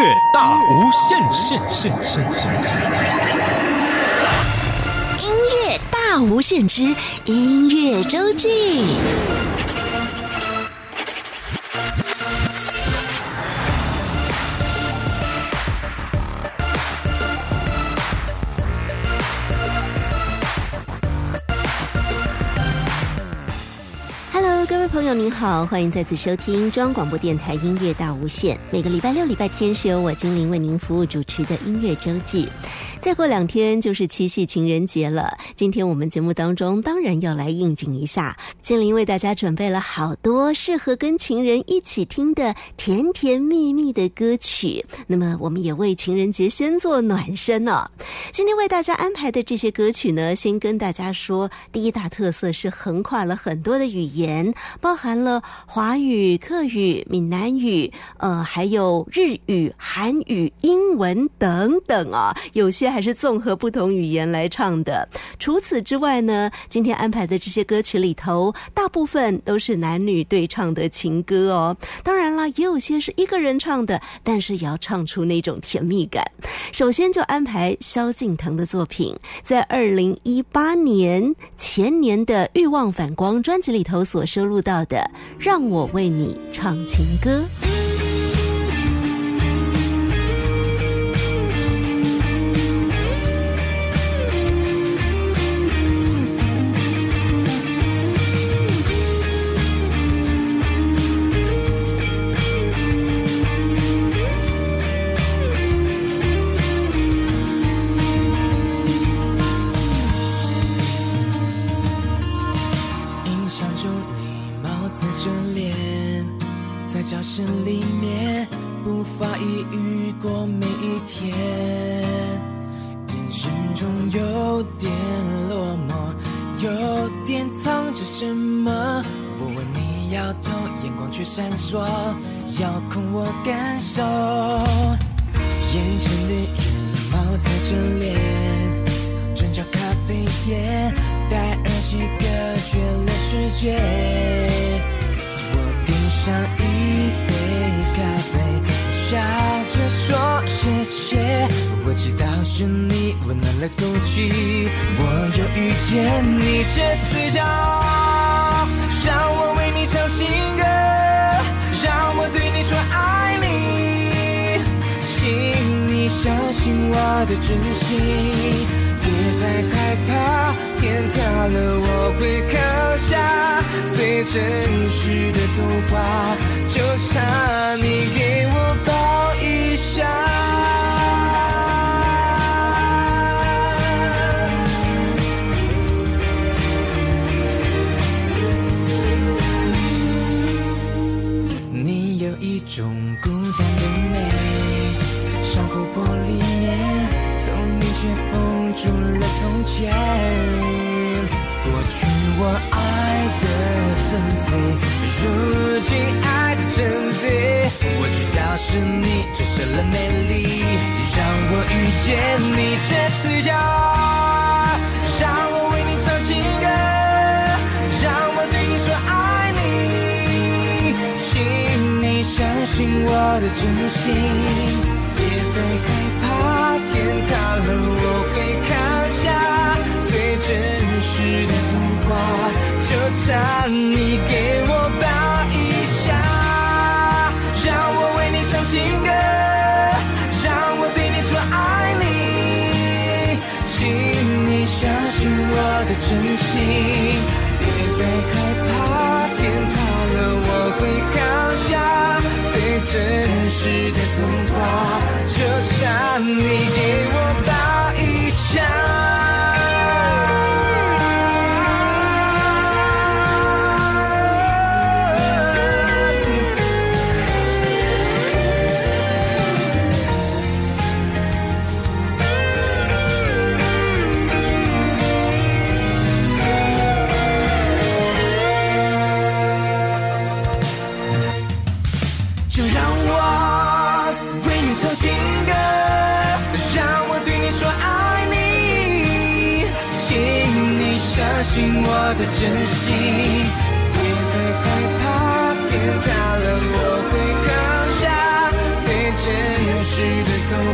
乐大无限，限限限限音乐大无限之音乐周记。朋友，您好，欢迎再次收听中央广播电台音乐大无限。每个礼拜六、礼拜天是由我精灵为您服务主持的音乐周记。再过两天就是七夕情人节了，今天我们节目当中当然要来应景一下，精灵为大家准备了好多适合跟情人一起听的甜甜蜜蜜的歌曲。那么我们也为情人节先做暖身哦。今天为大家安排的这些歌曲呢，先跟大家说，第一大特色是横跨了很多的语言，包含了华语、客语、闽南语，呃，还有日语、韩语、英文等等啊，有些。还是综合不同语言来唱的。除此之外呢，今天安排的这些歌曲里头，大部分都是男女对唱的情歌哦。当然啦，也有些是一个人唱的，但是也要唱出那种甜蜜感。首先就安排萧敬腾的作品，在二零一八年前年的《欲望反光》专辑里头所收录到的《让我为你唱情歌》。着脸，在教室里面，无法抑郁过每一天。眼神中有点落寞，有点藏着什么。我问你摇头，眼光却闪烁，遥控我感受。眼前的人貌在遮脸，转角咖啡店，戴耳机隔绝了世界。我点上一杯咖啡，笑着说谢谢。我知道是你温暖了空气，我又遇见你，这次要让我为你唱情歌。让我对你说爱你，请你相信我的真心，别再害怕，天塌了我会扛下最真实的童话就差你给我抱一下。你有一种孤单的美像琥珀里面透明却不住了从前过去我爱的纯粹，如今爱的真贼。我知道是你折射了美丽，让我遇见你。这次要让我为你唱情歌，让我对你说爱你，请你相信我的真心，的童话，就差你给我抱一下，让我为你唱情歌，让我对你说爱你，请你相信我的真心，别再害怕，天塌了我会扛下最真实的童话，就差你给我抱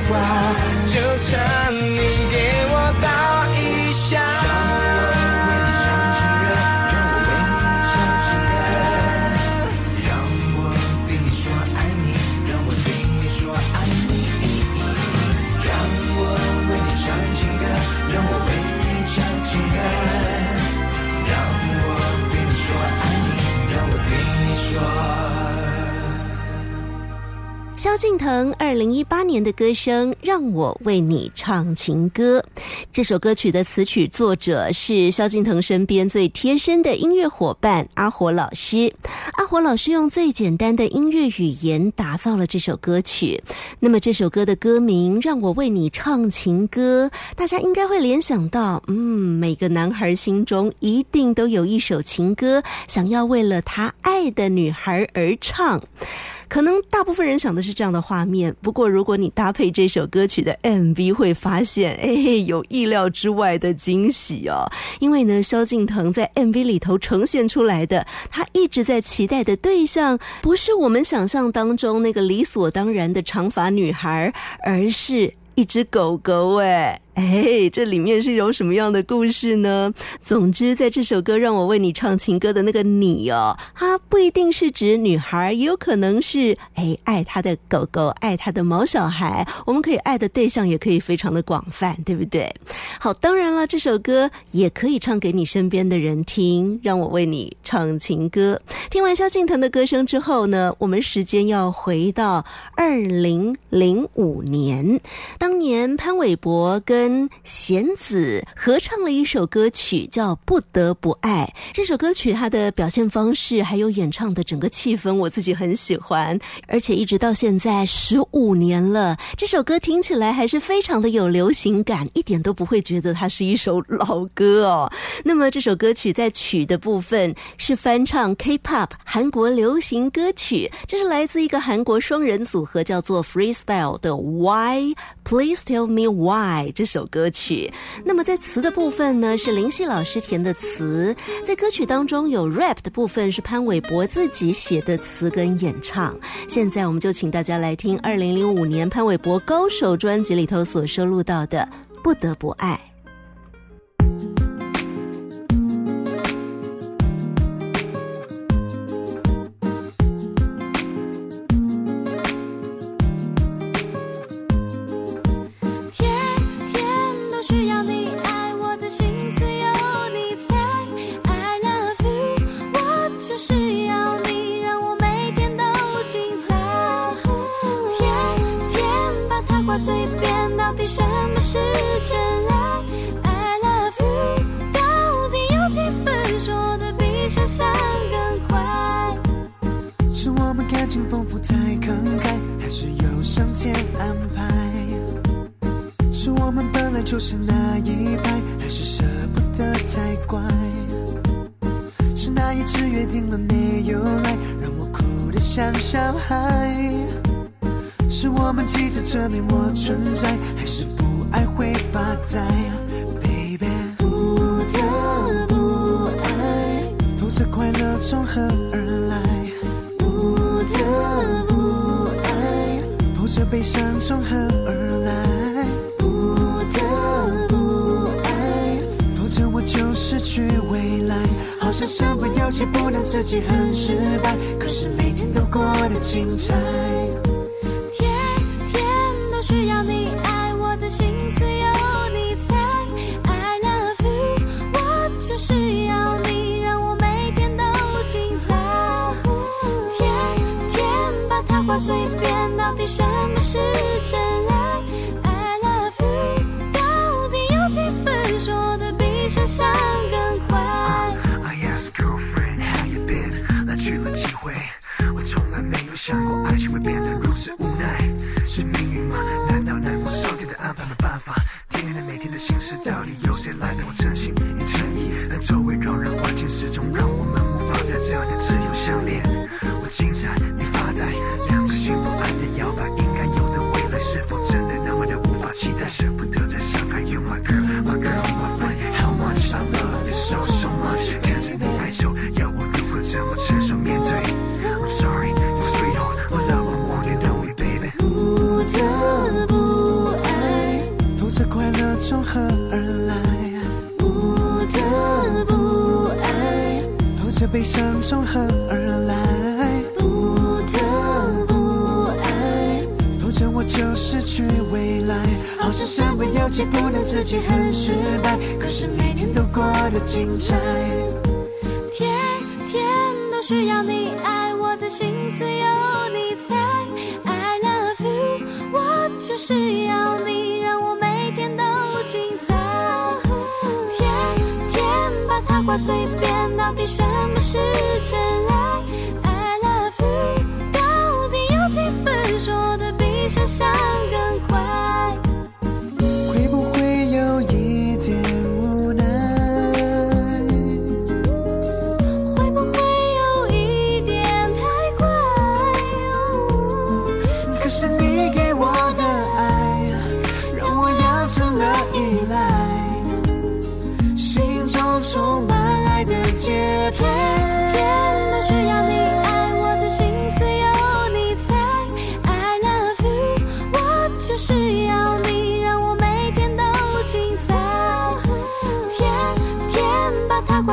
的萧敬腾二零一八年的歌声《让我为你唱情歌》，这首歌曲的词曲作者是萧敬腾身边最贴身的音乐伙伴阿火老师。阿火老师用最简单的音乐语言打造了这首歌曲。那么这首歌的歌名《让我为你唱情歌》，大家应该会联想到，嗯，每个男孩心中一定都有一首情歌，想要为了他爱的女孩而唱。可能大部分人想的是这样的画面，不过如果你搭配这首歌曲的 MV，会发现，哎，有意料之外的惊喜哦。因为呢，萧敬腾在 MV 里头呈现出来的，他一直在期待的对象，不是我们想象当中那个理所当然的长发女孩，而是一只狗狗，哎。哎，这里面是有什么样的故事呢？总之，在这首歌让我为你唱情歌的那个你哦，它不一定是指女孩，也有可能是哎爱他的狗狗，爱他的毛小孩。我们可以爱的对象也可以非常的广泛，对不对？好，当然了，这首歌也可以唱给你身边的人听。让我为你唱情歌。听完萧敬腾的歌声之后呢，我们时间要回到二零零五年，当年潘玮柏跟跟弦子合唱了一首歌曲，叫《不得不爱》。这首歌曲它的表现方式，还有演唱的整个气氛，我自己很喜欢。而且一直到现在十五年了，这首歌听起来还是非常的有流行感，一点都不会觉得它是一首老歌哦。那么这首歌曲在曲的部分是翻唱 K-pop 韩国流行歌曲，这是来自一个韩国双人组合叫做 Freestyle 的 Y Please Tell Me Why 这首。歌曲，那么在词的部分呢，是林夕老师填的词，在歌曲当中有 rap 的部分是潘玮柏自己写的词跟演唱。现在我们就请大家来听二零零五年潘玮柏高手专辑里头所收录到的《不得不爱》。就是那一派，还是舍不得才乖？是那一次约定了没有来，让我哭得像小孩？是我们急着证明我存在，还是不爱会发呆？Baby，不得不爱，否则快乐从何而来？不得不爱，否则悲伤从何己，不能自己很失败。可是每天都过得精彩。天天都需要你爱，我的心思有你猜。I love you，我就是要你，让我每天都精彩。天天把它挂嘴边，到底什么是真爱想过爱情会变得如此无奈，是命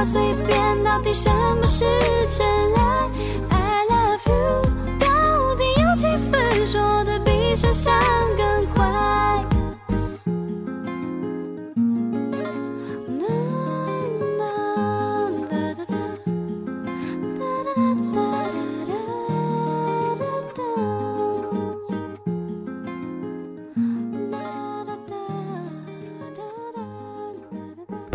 嘴边，到底什么是真爱？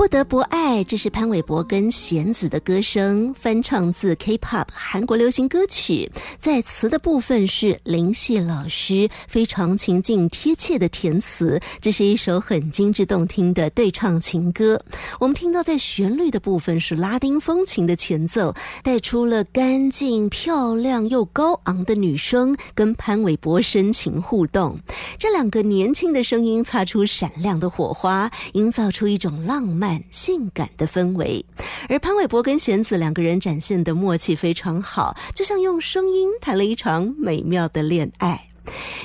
不得不爱，这是潘玮柏跟弦子的歌声，翻唱自 K-pop 韩国流行歌曲，在词的部分是林夕老师非常情境贴切的填词，这是一首很精致动听的对唱情歌。我们听到在旋律的部分是拉丁风情的前奏，带出了干净、漂亮又高昂的女声跟潘玮柏深情互动，这两个年轻的声音擦出闪亮的火花，营造出一种浪漫。性感的氛围，而潘玮柏跟弦子两个人展现的默契非常好，就像用声音谈了一场美妙的恋爱。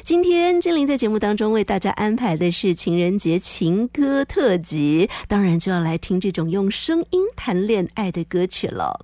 今天精灵在节目当中为大家安排的是情人节情歌特辑，当然就要来听这种用声音谈恋爱的歌曲了。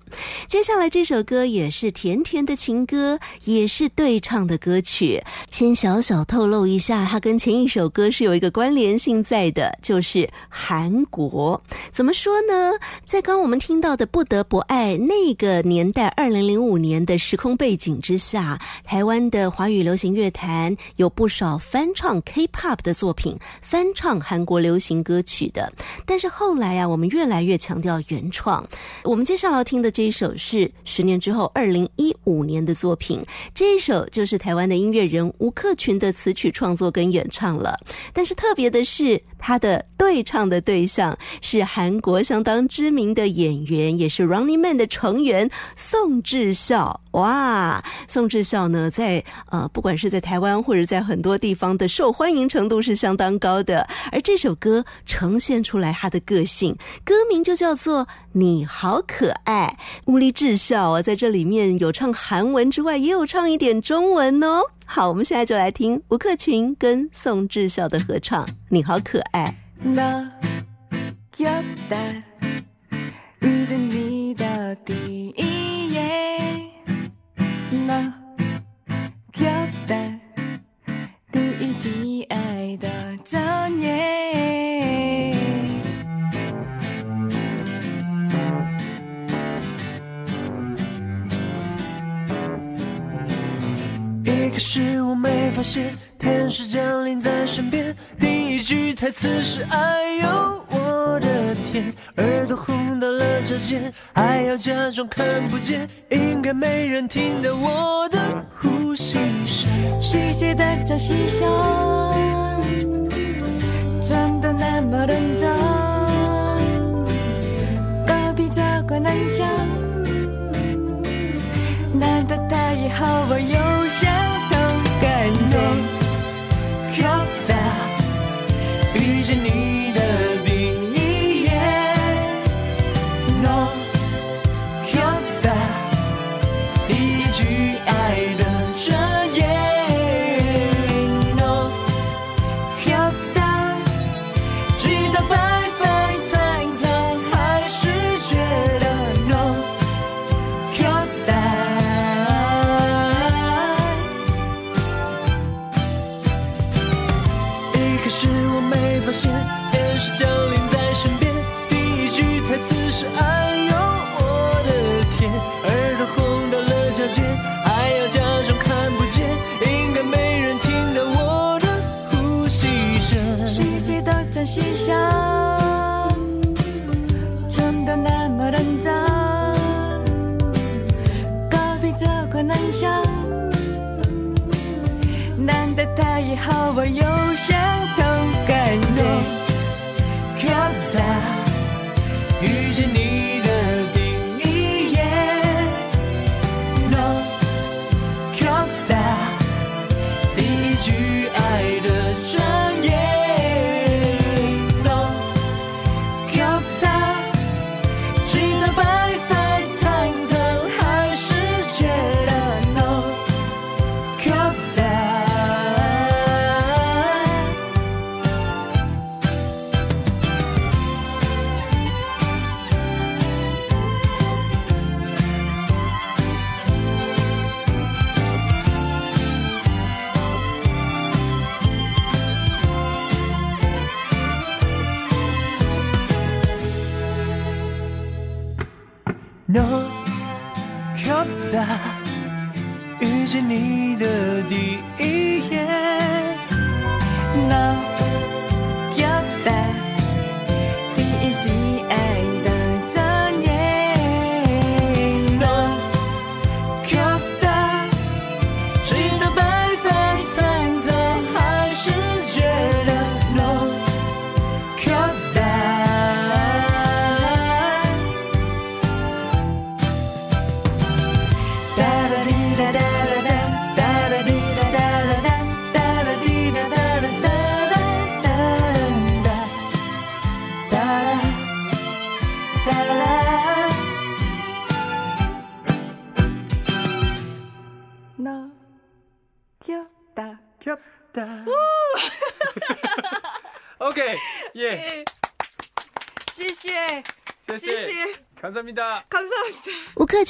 接下来这首歌也是甜甜的情歌，也是对唱的歌曲。先小小透露一下，它跟前一首歌是有一个关联性在的，就是韩国。怎么说呢？在刚我们听到的《不得不爱》那个年代，二零零五年的时空背景之下，台湾的华语流行乐坛。有不少翻唱 K-pop 的作品，翻唱韩国流行歌曲的。但是后来啊，我们越来越强调原创。我们接下来要听的这一首是十年之后，二零一五年的作品。这一首就是台湾的音乐人吴克群的词曲创作跟演唱了。但是特别的是，他的对唱的对象是韩国相当知名的演员，也是 Running Man 的成员宋智孝。哇宋智孝呢在呃不管是在台湾或者在很多地方的受欢迎程度是相当高的而这首歌呈现出来他的个性歌名就叫做你好可爱乌力智孝啊在这里面有唱韩文之外也有唱一点中文哦好我们现在就来听吴克群跟宋智孝的合唱你好可爱。那个的遇见你的第那就拜第一集爱的悼念一开始我没发现天使降临在身边第一句台词是“哎呦我的天”，耳朵红到了指尖，还要假装看不见，应该没人听到我的呼吸声。谁写的真心胸，真的那么认真，隔壁这个男生，难道他也和我有相同感觉？you need.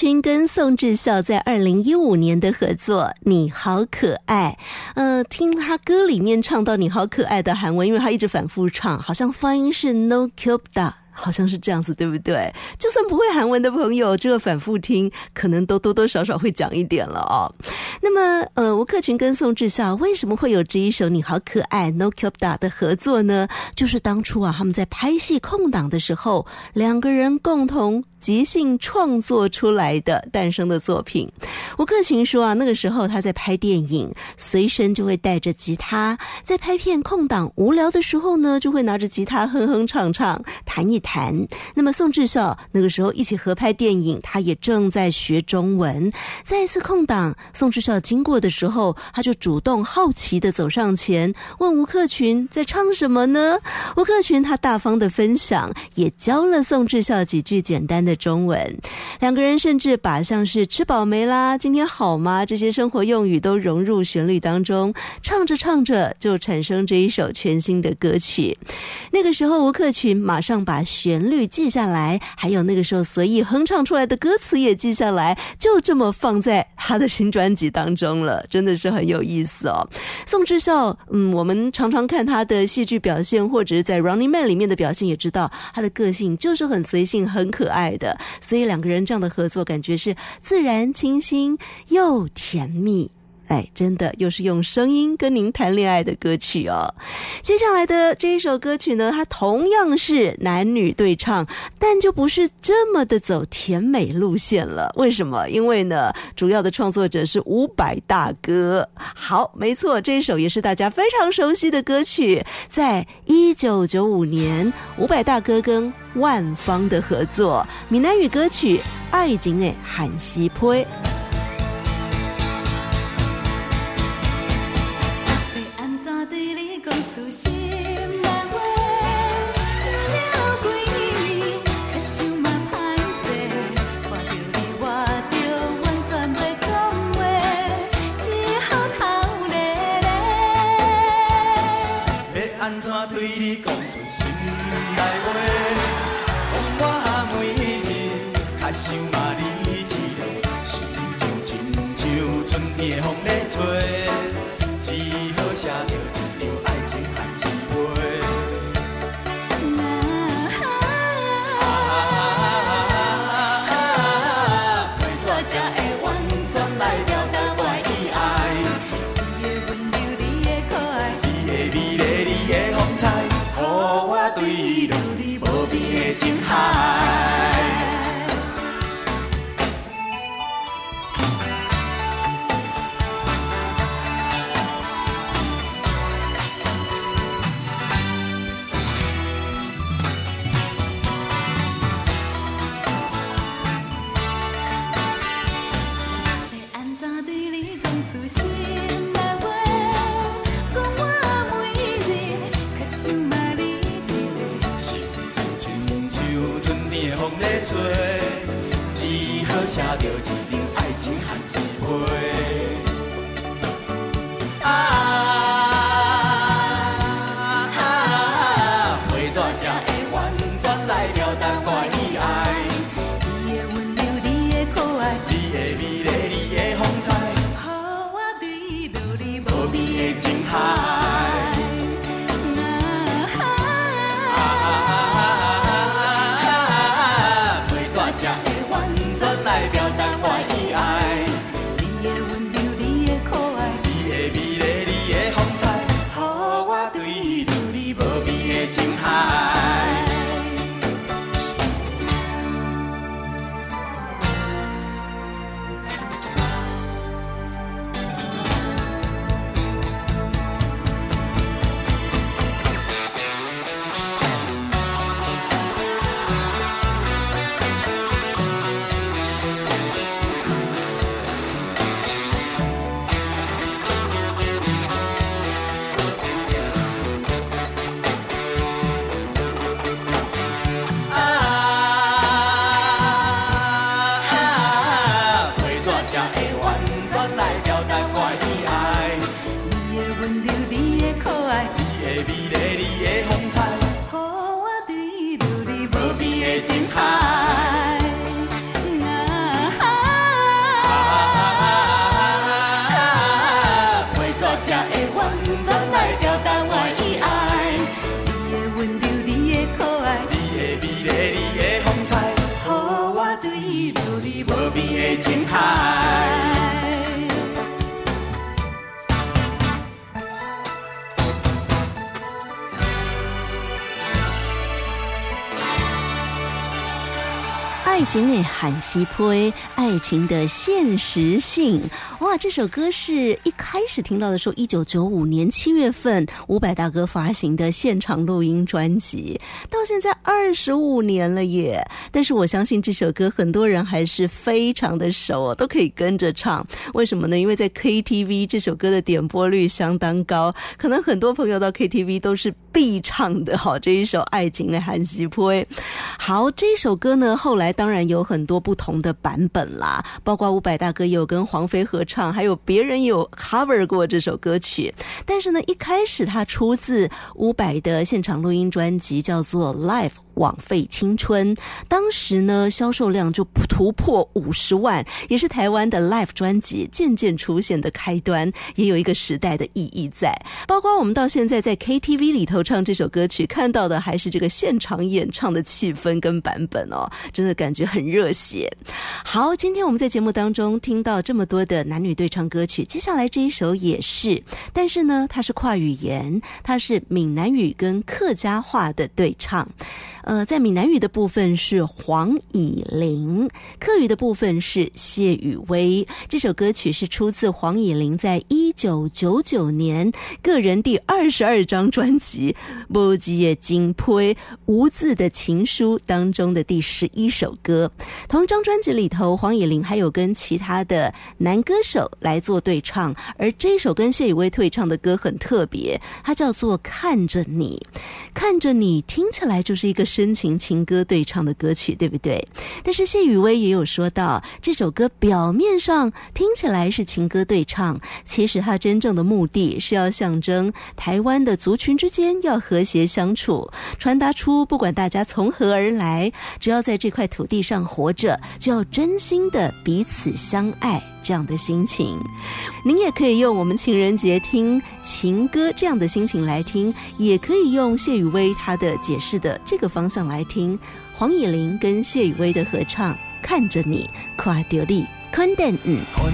群跟宋智孝在二零一五年的合作《你好可爱》，呃，听他歌里面唱到“你好可爱”的韩文，因为他一直反复唱，好像发音是 “no cubed。好像是这样子，对不对？就算不会韩文的朋友，这个反复听，可能都多多少少会讲一点了哦。那么，呃，吴克群跟宋智孝为什么会有这一首《你好可爱》No Cuppa 的合作呢？就是当初啊，他们在拍戏空档的时候，两个人共同即兴创作出来的诞生的作品。吴克群说啊，那个时候他在拍电影，随身就会带着吉他，在拍片空档无聊的时候呢，就会拿着吉他哼哼唱唱，弹一弹。谈那么宋智孝那个时候一起合拍电影，他也正在学中文。在一次空档，宋智孝经过的时候，他就主动好奇的走上前，问吴克群在唱什么呢？吴克群他大方的分享，也教了宋智孝几句简单的中文。两个人甚至把像是吃饱没啦、今天好吗这些生活用语都融入旋律当中，唱着唱着就产生这一首全新的歌曲。那个时候，吴克群马上把旋律记下来，还有那个时候随意哼唱出来的歌词也记下来，就这么放在他的新专辑当中了，真的是很有意思哦。宋智孝，嗯，我们常常看他的戏剧表现，或者是在《Running Man》里面的表现，也知道他的个性就是很随性、很可爱的，所以两个人这样的合作，感觉是自然、清新又甜蜜。哎，真的又是用声音跟您谈恋爱的歌曲哦。接下来的这一首歌曲呢，它同样是男女对唱，但就不是这么的走甜美路线了。为什么？因为呢，主要的创作者是伍佰大哥。好，没错，这一首也是大家非常熟悉的歌曲，在一九九五年，伍佰大哥跟万芳的合作，闽南语歌曲《爱情的韩西坡》。伊的风在吹，可爱，你的美丽，你的风采，予我坠入你无边的情海。真的罕西坡，爱情的现实性。哇，这首歌是一开始听到的时候，一九九五年七月份伍佰大哥发行的现场录音专辑，到现在二十五年了耶。但是我相信这首歌很多人还是非常的熟哦，都可以跟着唱。为什么呢？因为在 KTV 这首歌的点播率相当高，可能很多朋友到 KTV 都是必唱的哈。这一首《爱情的罕西坡》，好，这首歌呢，后来当然有很多不同的版本啦，包括伍佰大哥有跟黄飞合唱，还有别人有 cover 过这首歌曲。但是呢，一开始它出自伍佰的现场录音专辑，叫做《Life》。枉费青春，当时呢销售量就突破五十万，也是台湾的 Live 专辑渐渐出现的开端，也有一个时代的意义在。包括我们到现在在 KTV 里头唱这首歌曲，看到的还是这个现场演唱的气氛跟版本哦，真的感觉很热血。好，今天我们在节目当中听到这么多的男女对唱歌曲，接下来这一首也是，但是呢，它是跨语言，它是闽南语跟客家话的对唱。呃，在闽南语的部分是黄以玲，客语的部分是谢雨薇。这首歌曲是出自黄以玲在一九九九年个人第二十二张专辑《波吉也金推无字的情书》当中的第十一首歌。同一张专辑里头，黄以玲还有跟其他的男歌手来做对唱，而这首跟谢雨薇对唱的歌很特别，它叫做《看着你》，看着你听起来就是一个深情情歌对唱的歌曲，对不对？但是谢雨薇也有说到，这首歌表面上听起来是情歌对唱，其实它真正的目的是要象征台湾的族群之间要和谐相处，传达出不管大家从何而来，只要在这块土地上活着，就要真心的彼此相爱。这样的心情您也可以用我们情人节听情歌这样的心情来听也可以用谢雨薇她的解释的这个方向来听。黄以琳跟谢雨薇的合唱看着你夸德利看电影看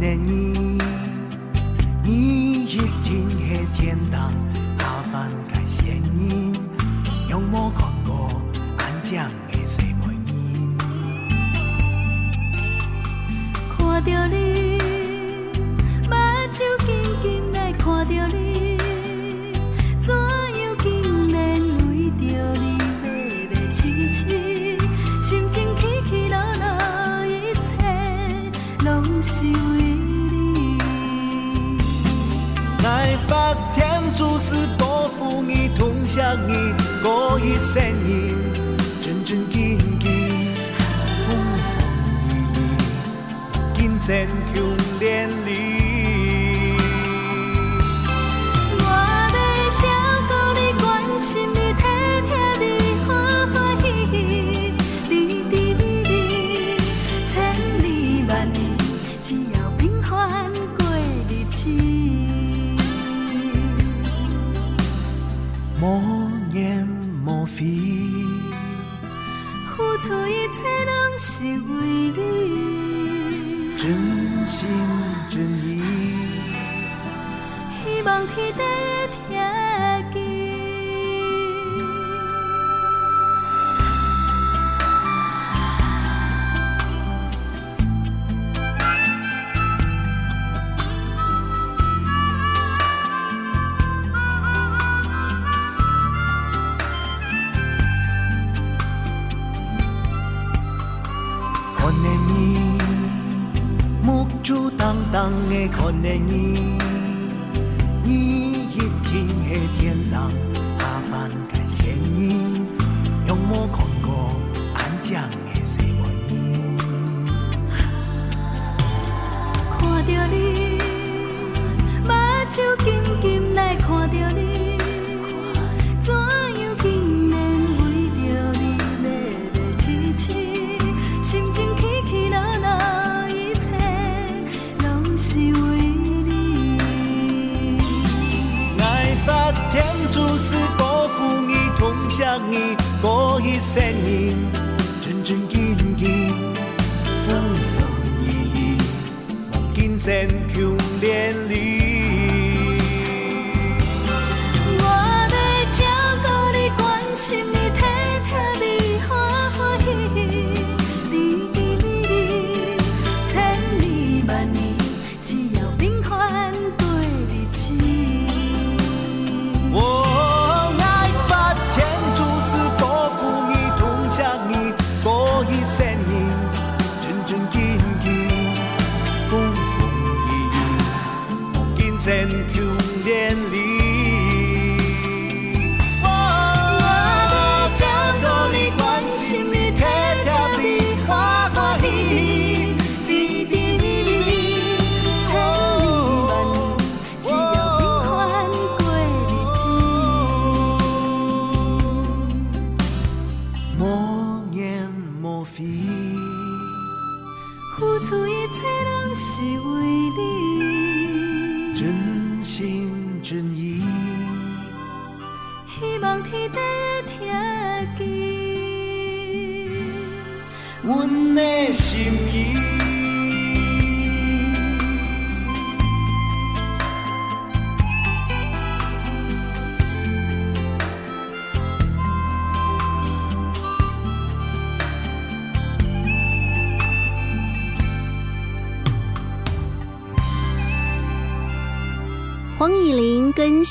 电影你一用看过安看着你，目睭紧紧来看着你，怎样竟然为着你迷迷痴痴，心情起起落落，一切拢是为你。来发天主是保护你，同享你，故意善意。雨，金钱强连理。天地听见。看见你，目珠当当的看见你，过一生你，真真紧紧，风风雨雨，望金钱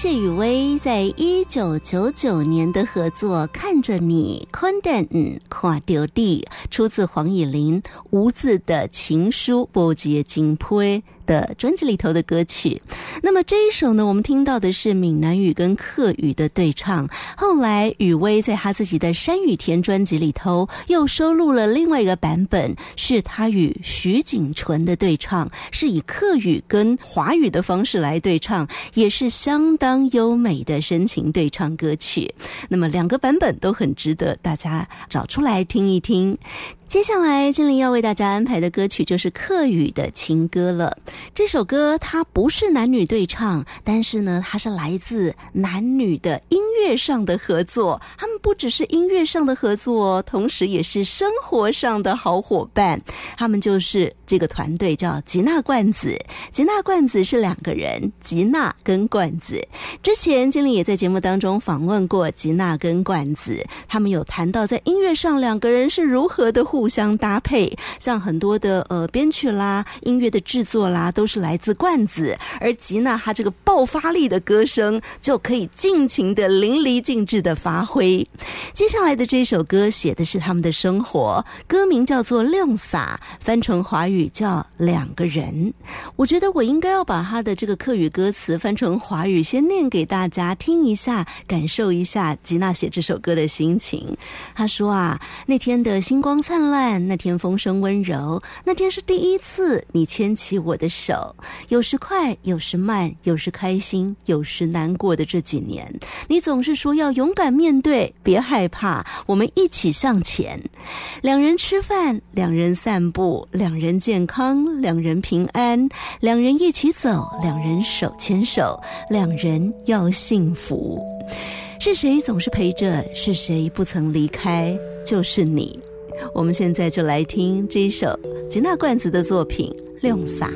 谢雨薇在一九九九年的合作《看着你》看淡嗯跨丢地，出自黄以玲无字的情书波杰金推的专辑里头的歌曲。那么这一首呢，我们听到的是闽南语跟客语的对唱。后来雨薇在他自己的《山雨田》专辑里头又收录了另外一个版本，是他与徐景纯的对唱，是以客语跟华语的方式来对唱，也是相当优美的深情对唱歌曲。那么两个版本都很值得大家找出来听一听。接下来，精灵要为大家安排的歌曲就是客语的情歌了。这首歌它不是男女对唱，但是呢，它是来自男女的音乐上的合作。他们不只是音乐上的合作，同时也是生活上的好伙伴。他们就是这个团队叫吉娜罐子。吉娜罐子是两个人，吉娜跟罐子。之前精灵也在节目当中访问过吉娜跟罐子，他们有谈到在音乐上两个人是如何的互互相搭配，像很多的呃编曲啦、音乐的制作啦，都是来自罐子，而吉娜她这个爆发力的歌声就可以尽情的淋漓尽致的发挥。接下来的这首歌写的是他们的生活，歌名叫做《亮洒》，翻成华语叫《两个人》。我觉得我应该要把他的这个客语歌词翻成华语，先念给大家听一下，感受一下吉娜写这首歌的心情。他说啊，那天的星光灿烂，那天风声温柔，那天是第一次你牵起我的手，有时快，有时慢，有时开心，有时难过的这几年，你总是说要勇敢面对，别害怕，我们一起向前。两人吃饭，两人散步，两人健康，两人平安，两人一起走，两人手牵手，两人要幸福。是谁总是陪着？是谁不曾离开？就是你。我们现在就来听这一首吉娜罐子的作品《亮洒》。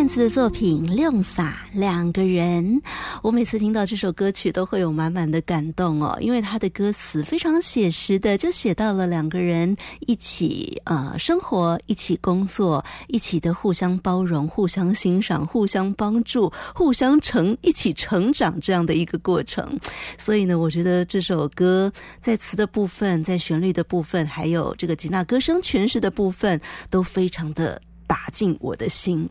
燕子的作品《亮洒两个人》，我每次听到这首歌曲都会有满满的感动哦，因为他的歌词非常写实的，就写到了两个人一起呃生活、一起工作、一起的互相包容、互相欣赏、互相帮助、互相成一起成长这样的一个过程。所以呢，我觉得这首歌在词的部分、在旋律的部分，还有这个吉娜歌声诠释的部分，都非常的。打进我的心。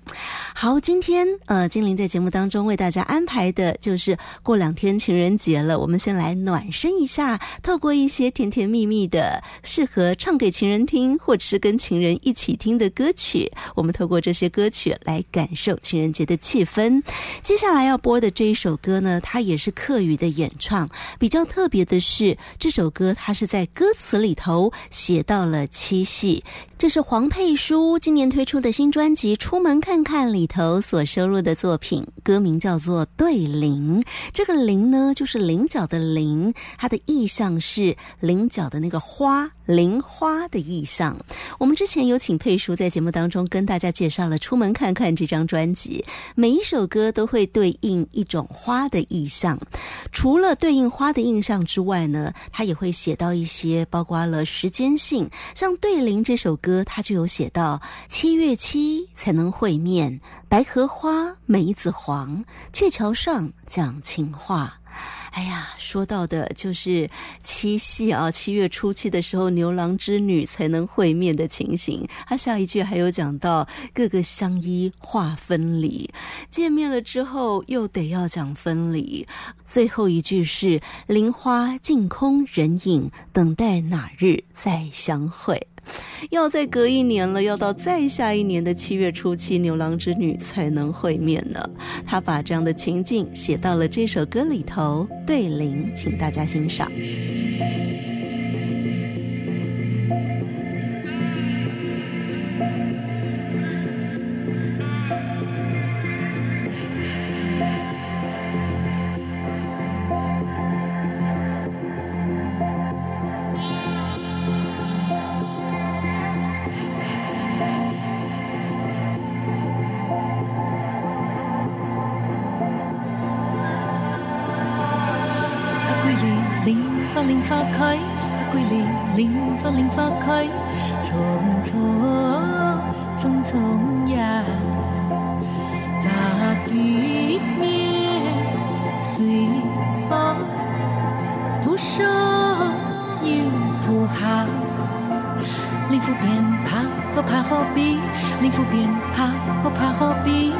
好，今天呃，精灵在节目当中为大家安排的就是过两天情人节了，我们先来暖身一下，透过一些甜甜蜜蜜的、适合唱给情人听，或者是跟情人一起听的歌曲，我们透过这些歌曲来感受情人节的气氛。接下来要播的这一首歌呢，它也是客语的演唱，比较特别的是，这首歌它是在歌词里头写到了七夕。这是黄佩书今年推出的新专辑《出门看看》里头所收录的作品，歌名叫做《对铃》。这个“铃”呢，就是菱角的“菱”，它的意象是菱角的那个花。菱花的意象，我们之前有请佩叔在节目当中跟大家介绍了《出门看看》这张专辑，每一首歌都会对应一种花的意象。除了对应花的印象之外呢，它也会写到一些包括了时间性，像《对菱》这首歌，它就有写到七月七才能会面，白荷花梅子黄，鹊桥上讲情话。哎呀，说到的就是七夕啊，七月初七的时候，牛郎织女才能会面的情形。他下一句还有讲到各个相依话分离，见面了之后又得要讲分离。最后一句是林花尽空人影，等待哪日再相会。要再隔一年了，要到再下一年的七月初七，牛郎织女才能会面呢。他把这样的情境写到了这首歌里头，对联，请大家欣赏。发令发开，黑桂灵林发令发开，匆匆匆匆呀，大地面随风，不收又不好，灵父便怕，不怕何必？灵父便怕，不怕何必？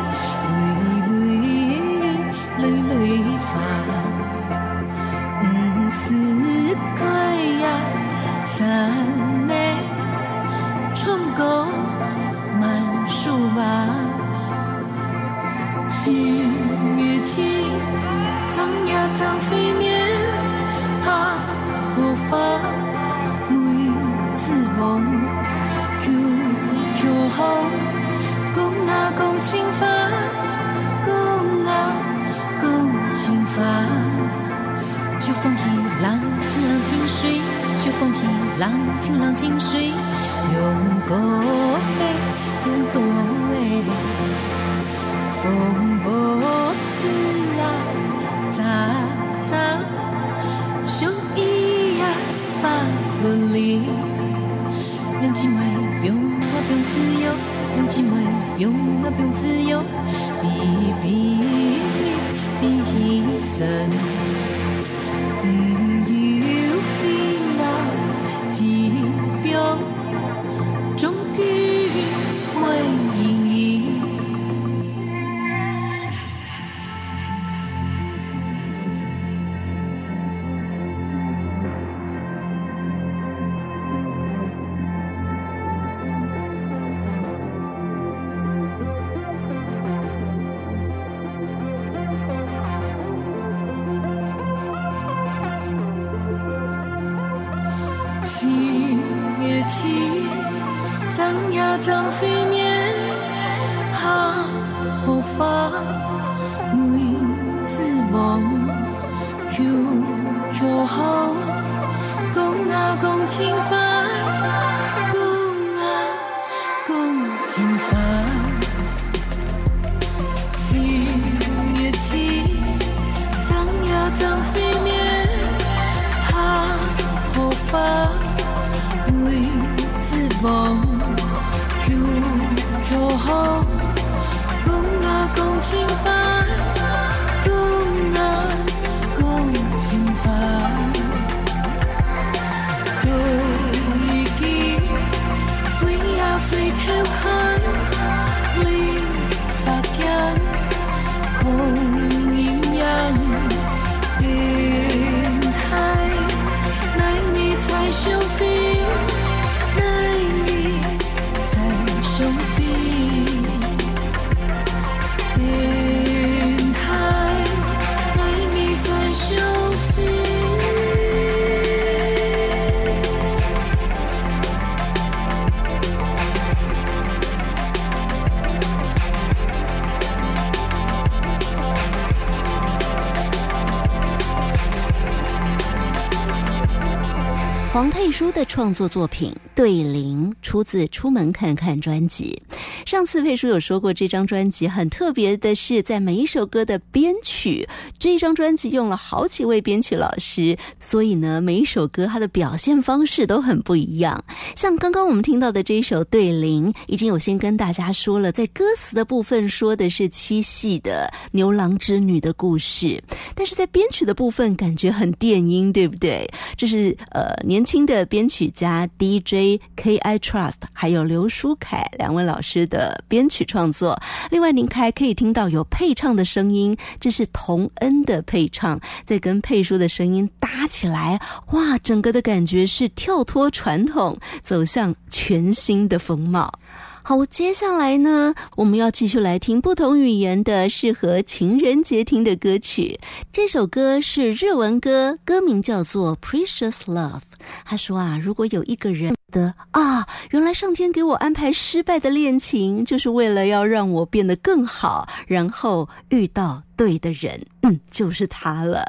黄佩书的创作作品《对铃》出自《出门看看》专辑。上次佩书有说过，这张专辑很特别的是，在每一首歌的编曲，这张专辑用了好几位编曲老师，所以呢，每一首歌它的表现方式都很不一样。像刚刚我们听到的这一首《对铃》，已经有先跟大家说了，在歌词的部分说的是七夕的牛郎织女的故事，但是在编曲的部分感觉很电音，对不对？这是呃年年轻的编曲家 DJ K I Trust 还有刘书凯两位老师的编曲创作。另外，您还可以听到有配唱的声音，这是童恩的配唱，在跟佩叔的声音搭起来，哇，整个的感觉是跳脱传统，走向全新的风貌。好，接下来呢，我们要继续来听不同语言的适合情人节听的歌曲。这首歌是日文歌，歌名叫做《Precious Love》。他说啊，如果有一个人的啊，原来上天给我安排失败的恋情，就是为了要让我变得更好，然后遇到对的人，嗯，就是他了。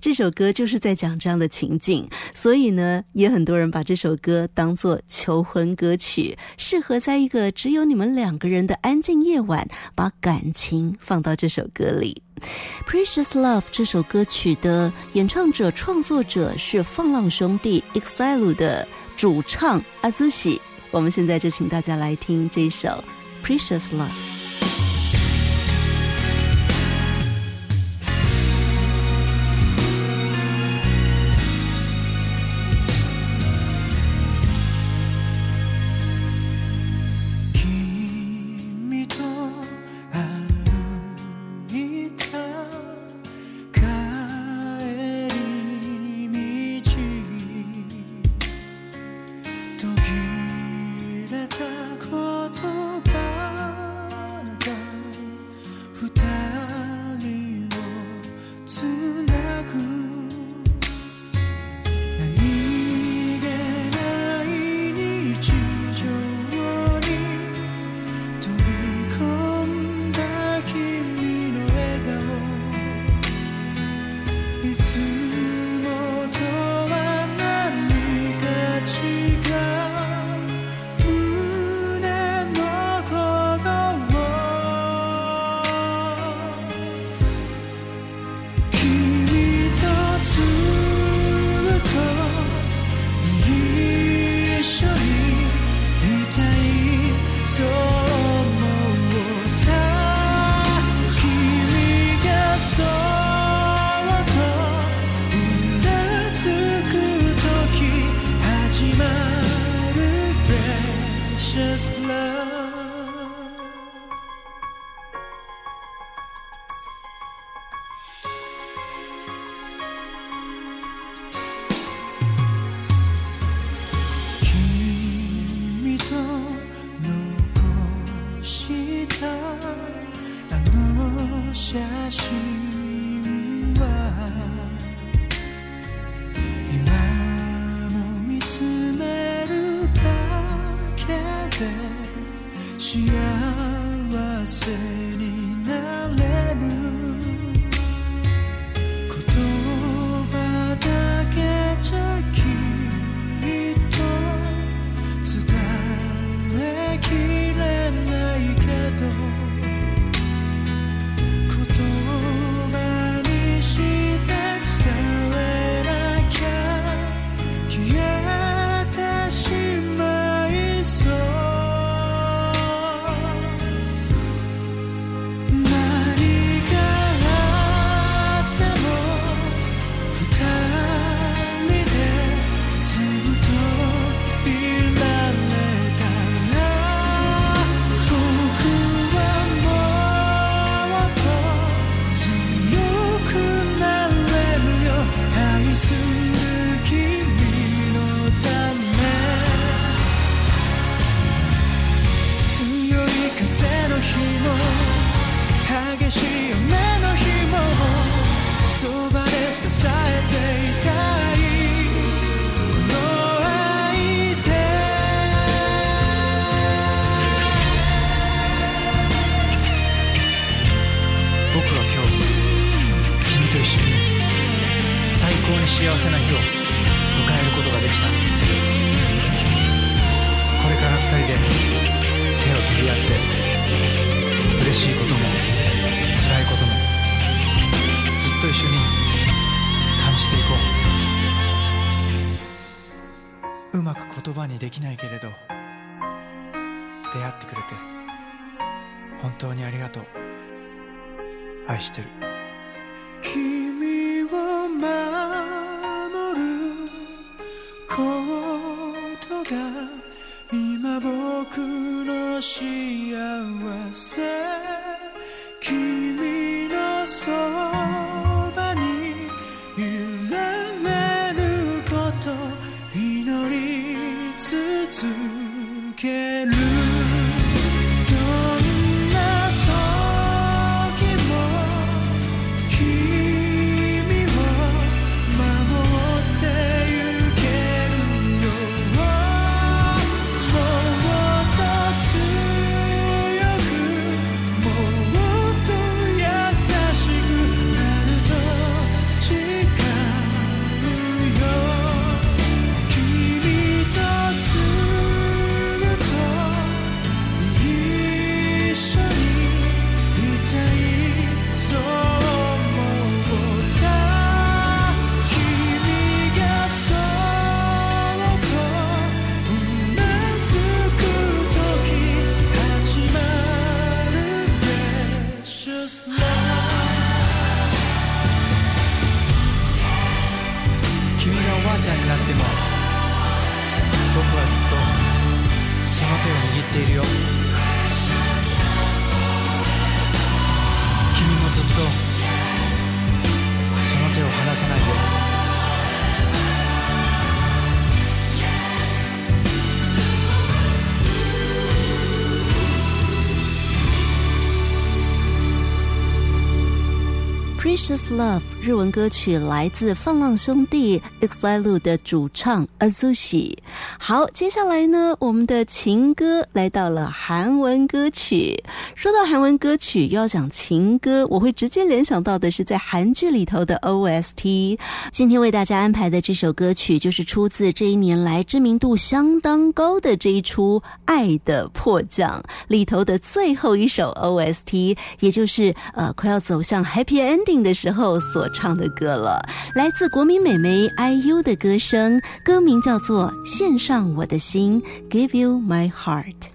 这首歌就是在讲这样的情境，所以呢，也很多人把这首歌当做求婚歌曲，适合在一个只有你们两个人的安静夜晚，把感情放到这首歌里。Precious Love 这首歌曲的演唱者、创作者是放浪兄弟 EXILE 的主唱阿苏喜。我们现在就请大家来听这首 Precious Love。Love 日文歌曲来自放浪兄弟 EXILE 的主唱 Azushi。好，接下来呢，我们的情歌来到了韩文歌曲。说到韩文歌曲，要讲情歌，我会直接联想到的是在韩剧里头的 OST。今天为大家安排的这首歌曲，就是出自这一年来知名度相当高的这一出《爱的迫降》里头的最后一首 OST，也就是呃快要走向 Happy Ending 的时候所唱的歌了。来自国民美眉 IU 的歌声，歌名叫做《线上我的心》，Give You My Heart。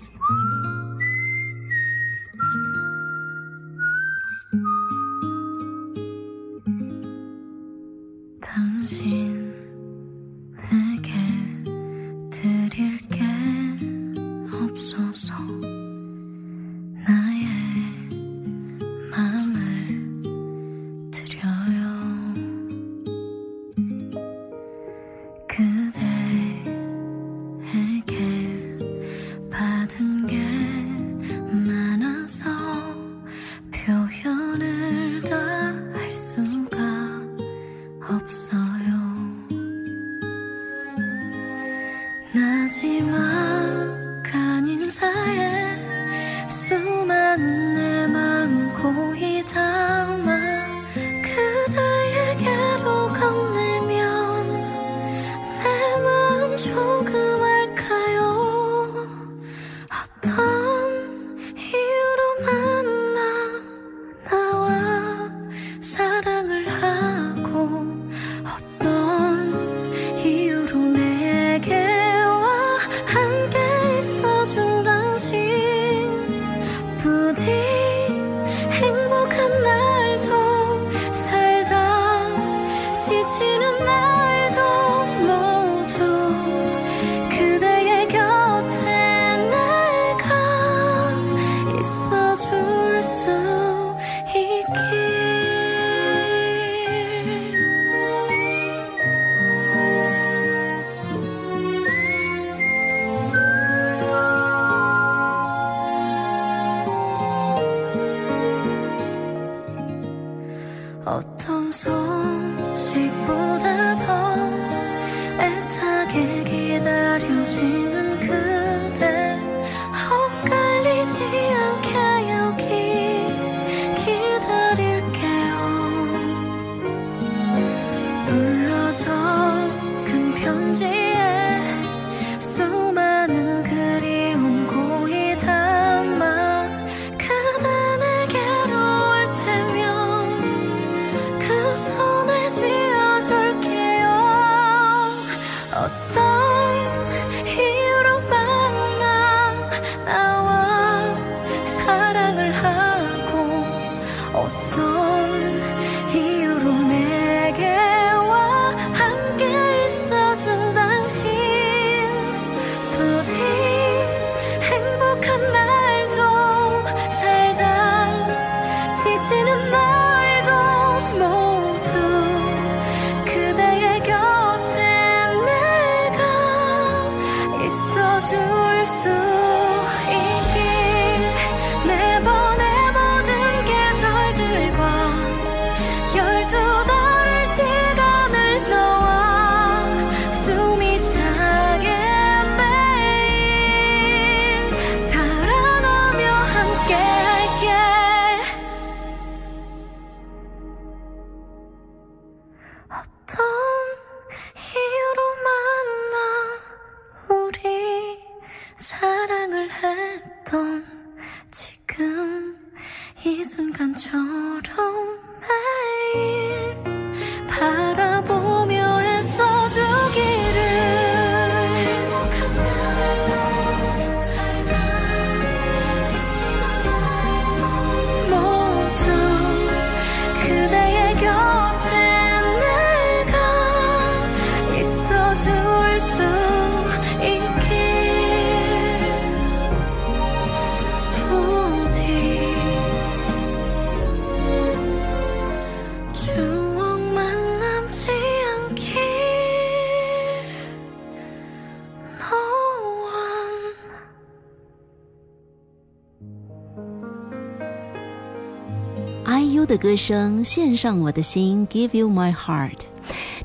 声，献上我的心，Give you my heart。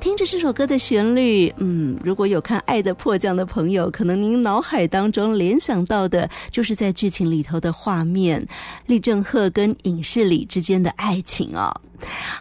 听着这首歌的旋律，嗯，如果有看《爱的迫降》的朋友，可能您脑海当中联想到的就是在剧情里头的画面，李正赫跟影视里之间的爱情哦。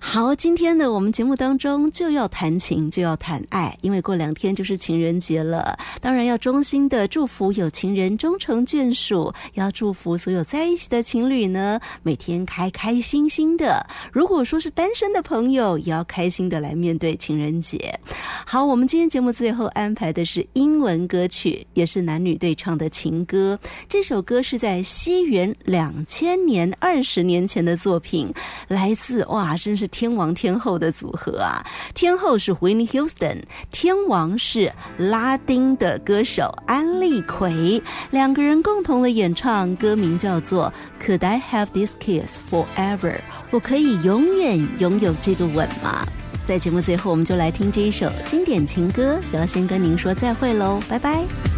好，今天呢，我们节目当中就要谈情，就要谈爱，因为过两天就是情人节了。当然要衷心的祝福有情人终成眷属，要祝福所有在一起的情侣呢，每天开开心心的。如果说是单身的朋友，也要开心的来面对情人节。好，我们今天节目最后安排的是英文歌曲，也是男女对唱的情歌。这首歌是在西元两千年二十年前的作品，来自哇，真是天王天后的组合啊！天后是 Whitney Houston，天王是拉丁的歌手安利奎，两个人共同的演唱，歌名叫做《Could I Have This Kiss Forever》？我可以永远拥有这个吻吗？在节目最后，我们就来听这一首经典情歌，也要先跟您说再会喽，拜拜。